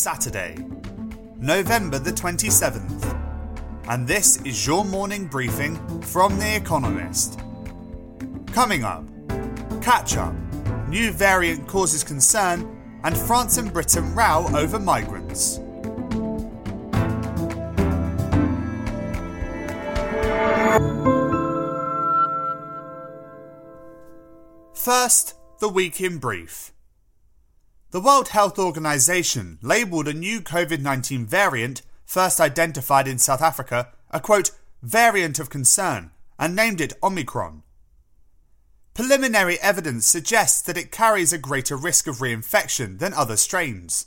Saturday, November the 27th, and this is your morning briefing from The Economist. Coming up, catch up, new variant causes concern, and France and Britain row over migrants. First, the week in brief. The World Health Organization labelled a new COVID 19 variant, first identified in South Africa, a quote, variant of concern, and named it Omicron. Preliminary evidence suggests that it carries a greater risk of reinfection than other strains.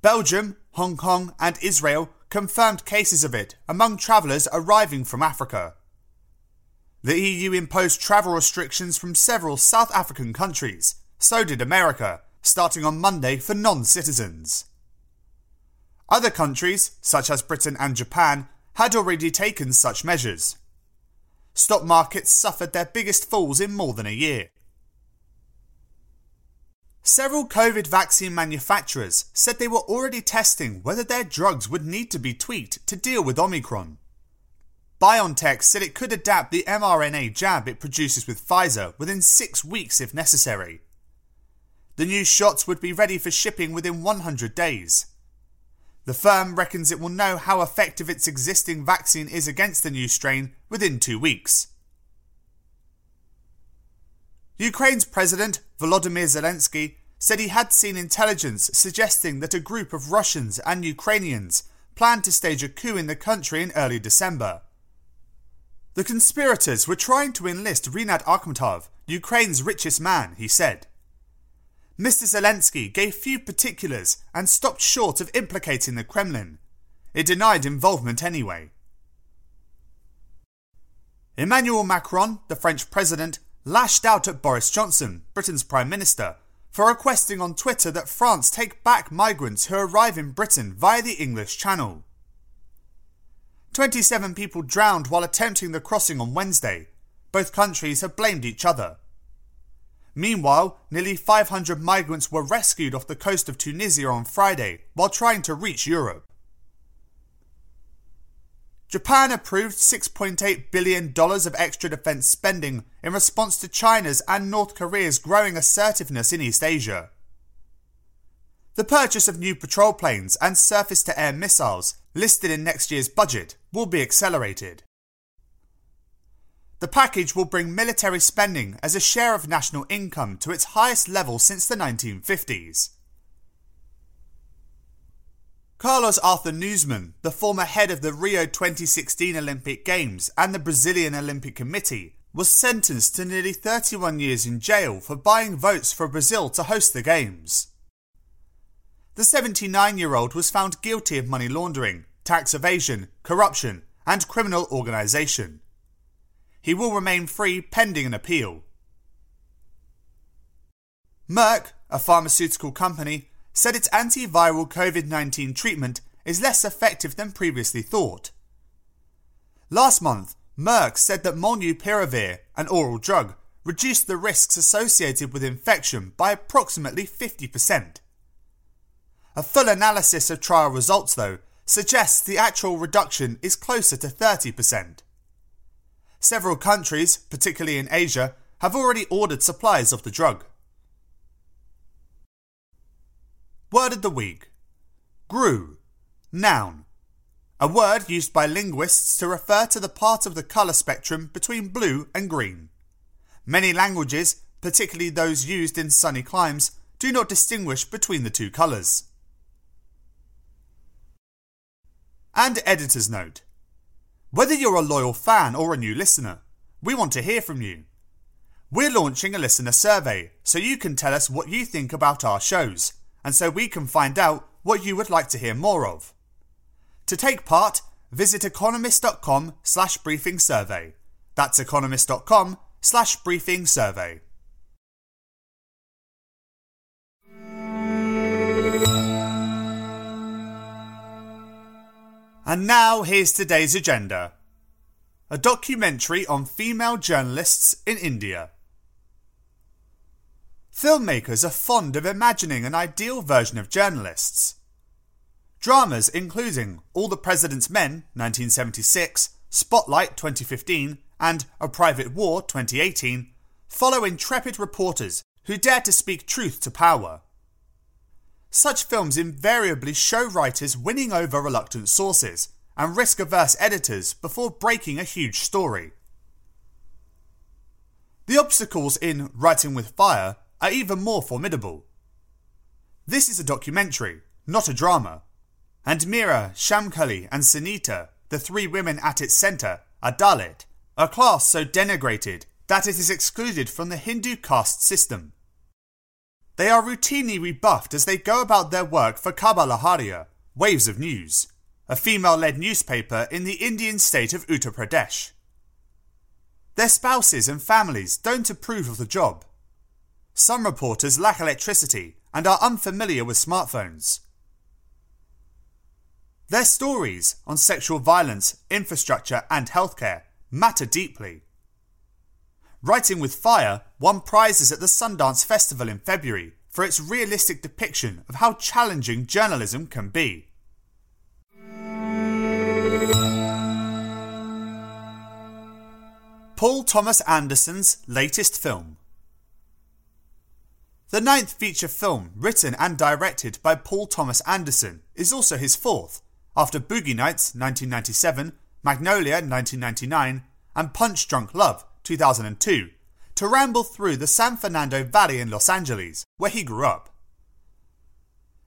Belgium, Hong Kong, and Israel confirmed cases of it among travellers arriving from Africa. The EU imposed travel restrictions from several South African countries, so did America, starting on Monday for non citizens. Other countries, such as Britain and Japan, had already taken such measures. Stock markets suffered their biggest falls in more than a year. Several COVID vaccine manufacturers said they were already testing whether their drugs would need to be tweaked to deal with Omicron. BioNTech said it could adapt the mRNA jab it produces with Pfizer within six weeks if necessary. The new shots would be ready for shipping within 100 days. The firm reckons it will know how effective its existing vaccine is against the new strain within two weeks. Ukraine's President Volodymyr Zelensky said he had seen intelligence suggesting that a group of Russians and Ukrainians planned to stage a coup in the country in early December. The conspirators were trying to enlist Rinat Akhmetov, Ukraine's richest man, he said. Mr. Zelensky gave few particulars and stopped short of implicating the Kremlin. It denied involvement anyway. Emmanuel Macron, the French president, lashed out at Boris Johnson, Britain's Prime Minister, for requesting on Twitter that France take back migrants who arrive in Britain via the English Channel. 27 people drowned while attempting the crossing on Wednesday. Both countries have blamed each other. Meanwhile, nearly 500 migrants were rescued off the coast of Tunisia on Friday while trying to reach Europe. Japan approved $6.8 billion of extra defense spending in response to China's and North Korea's growing assertiveness in East Asia. The purchase of new patrol planes and surface to air missiles listed in next year's budget will be accelerated. The package will bring military spending as a share of national income to its highest level since the 1950s. Carlos Arthur Nuzman, the former head of the Rio 2016 Olympic Games and the Brazilian Olympic Committee, was sentenced to nearly 31 years in jail for buying votes for Brazil to host the Games. The 79 year old was found guilty of money laundering, tax evasion, corruption, and criminal organisation he will remain free pending an appeal. Merck, a pharmaceutical company, said its antiviral COVID 19 treatment is less effective than previously thought. Last month, Merck said that molnupiravir, an oral drug, reduced the risks associated with infection by approximately 50%. A full analysis of trial results, though, suggests the actual reduction is closer to 30%. Several countries, particularly in Asia, have already ordered supplies of the drug. Word of the week grue. Noun. A word used by linguists to refer to the part of the colour spectrum between blue and green. Many languages, particularly those used in sunny climes, do not distinguish between the two colours. And editor's note whether you're a loyal fan or a new listener, we want to hear from you. We're launching a listener survey so you can tell us what you think about our shows, and so we can find out what you would like to hear more of. To take part, visit economist.com slash briefing survey. That's economist.com slash briefing survey. And now here's today's agenda a documentary on female journalists in India. Filmmakers are fond of imagining an ideal version of journalists. Dramas including All the President's Men 1976, Spotlight 2015, and A Private War 2018 follow intrepid reporters who dare to speak truth to power. Such films invariably show writers winning over reluctant sources and risk averse editors before breaking a huge story. The obstacles in Writing with Fire are even more formidable. This is a documentary, not a drama, and Mira, Shyamkali, and Sunita, the three women at its centre, are Dalit, a class so denigrated that it is excluded from the Hindu caste system. They are routinely rebuffed as they go about their work for Khabar Lahariya, Waves of News, a female led newspaper in the Indian state of Uttar Pradesh. Their spouses and families don't approve of the job. Some reporters lack electricity and are unfamiliar with smartphones. Their stories on sexual violence, infrastructure, and healthcare matter deeply. Writing with Fire won prizes at the Sundance Festival in February for its realistic depiction of how challenging journalism can be. Paul Thomas Anderson's latest film. The ninth feature film, written and directed by Paul Thomas Anderson, is also his fourth, after Boogie Nights 1997, Magnolia 1999, and Punch Drunk Love 2002, to ramble through the San Fernando Valley in Los Angeles, where he grew up.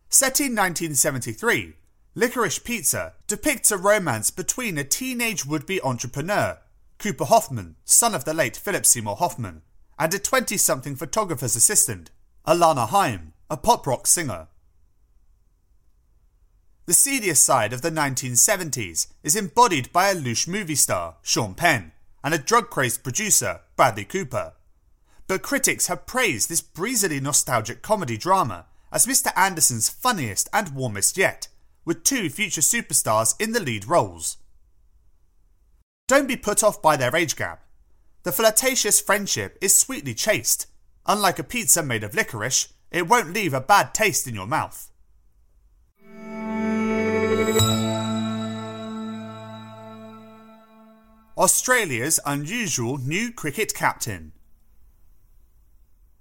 Set in 1973, Licorice Pizza depicts a romance between a teenage would be entrepreneur Cooper Hoffman, son of the late Philip Seymour Hoffman, and a 20 something photographer's assistant, Alana Haim, a pop rock singer. The seedier side of the 1970s is embodied by a louche movie star, Sean Penn, and a drug crazed producer, Bradley Cooper. But critics have praised this breezily nostalgic comedy drama as Mr. Anderson's funniest and warmest yet, with two future superstars in the lead roles. Don't be put off by their age gap. The flirtatious friendship is sweetly chaste. Unlike a pizza made of licorice, it won't leave a bad taste in your mouth. Australia's unusual new cricket captain.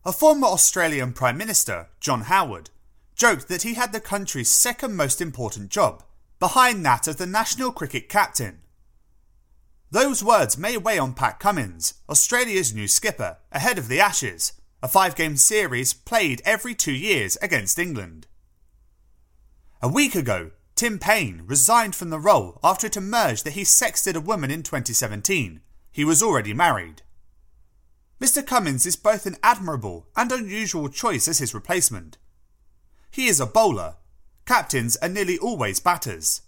A former Australian Prime Minister, John Howard, joked that he had the country's second most important job, behind that of the national cricket captain. Those words may weigh on Pat Cummins, Australia's new skipper, ahead of the Ashes, a five game series played every two years against England. A week ago, Tim Paine resigned from the role after it emerged that he sexted a woman in 2017. He was already married. Mr. Cummins is both an admirable and unusual choice as his replacement. He is a bowler. Captains are nearly always batters.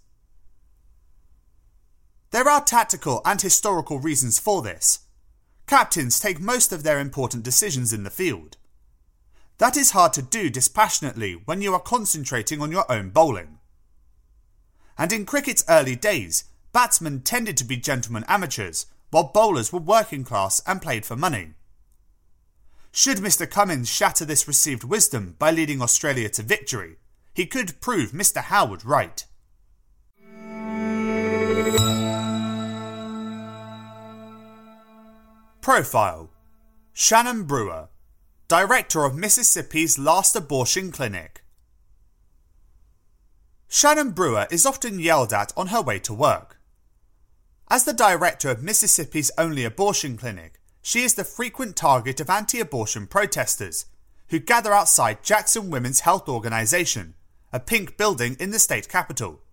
There are tactical and historical reasons for this. Captains take most of their important decisions in the field. That is hard to do dispassionately when you are concentrating on your own bowling. And in cricket's early days, batsmen tended to be gentlemen amateurs, while bowlers were working class and played for money. Should Mr. Cummins shatter this received wisdom by leading Australia to victory, he could prove Mr. Howard right. Profile Shannon Brewer, Director of Mississippi's Last Abortion Clinic. Shannon Brewer is often yelled at on her way to work. As the director of Mississippi's only abortion clinic, she is the frequent target of anti abortion protesters who gather outside Jackson Women's Health Organization, a pink building in the state capital.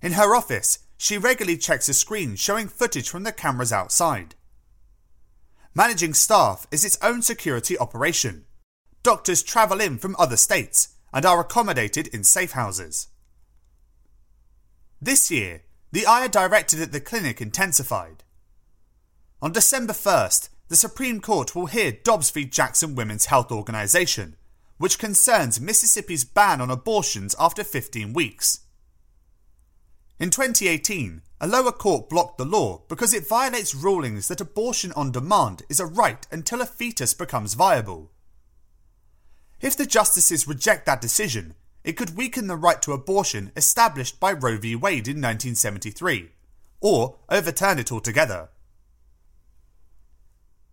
In her office, she regularly checks a screen showing footage from the cameras outside. Managing staff is its own security operation. Doctors travel in from other states and are accommodated in safe houses. This year, the ire directed at the clinic intensified. On December 1st, the Supreme Court will hear Dobbs v. Jackson Women's Health Organization, which concerns Mississippi's ban on abortions after 15 weeks. In 2018, a lower court blocked the law because it violates rulings that abortion on demand is a right until a fetus becomes viable. If the justices reject that decision, it could weaken the right to abortion established by Roe v. Wade in 1973, or overturn it altogether.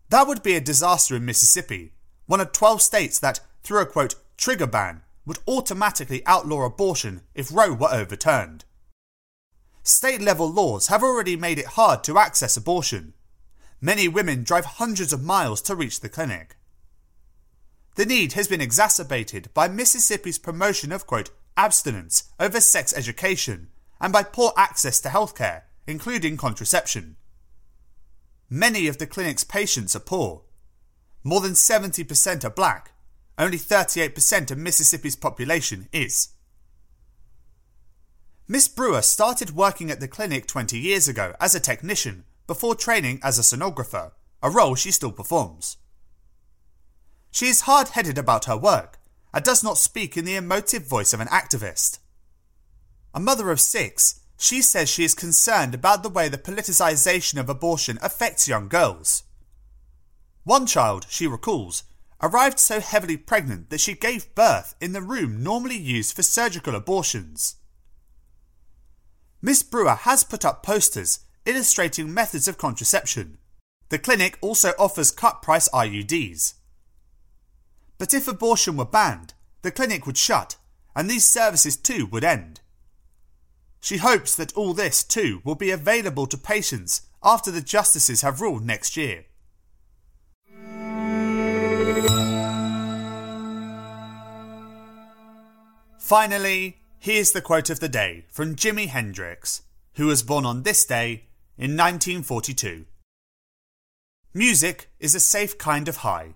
That would be a disaster in Mississippi, one of 12 states that, through a quote, trigger ban, would automatically outlaw abortion if Roe were overturned. State level laws have already made it hard to access abortion. Many women drive hundreds of miles to reach the clinic. The need has been exacerbated by Mississippi's promotion of, quote, abstinence over sex education and by poor access to healthcare, including contraception. Many of the clinic's patients are poor. More than 70% are black. Only 38% of Mississippi's population is. Miss Brewer started working at the clinic 20 years ago as a technician before training as a sonographer, a role she still performs. She is hard headed about her work and does not speak in the emotive voice of an activist. A mother of six, she says she is concerned about the way the politicisation of abortion affects young girls. One child, she recalls, arrived so heavily pregnant that she gave birth in the room normally used for surgical abortions. Miss Brewer has put up posters illustrating methods of contraception. The clinic also offers cut price IUDs. But if abortion were banned, the clinic would shut, and these services too would end. She hopes that all this too will be available to patients after the justices have ruled next year. Finally, here's the quote of the day from Jimi Hendrix, who was born on this day in 1942. Music is a safe kind of high.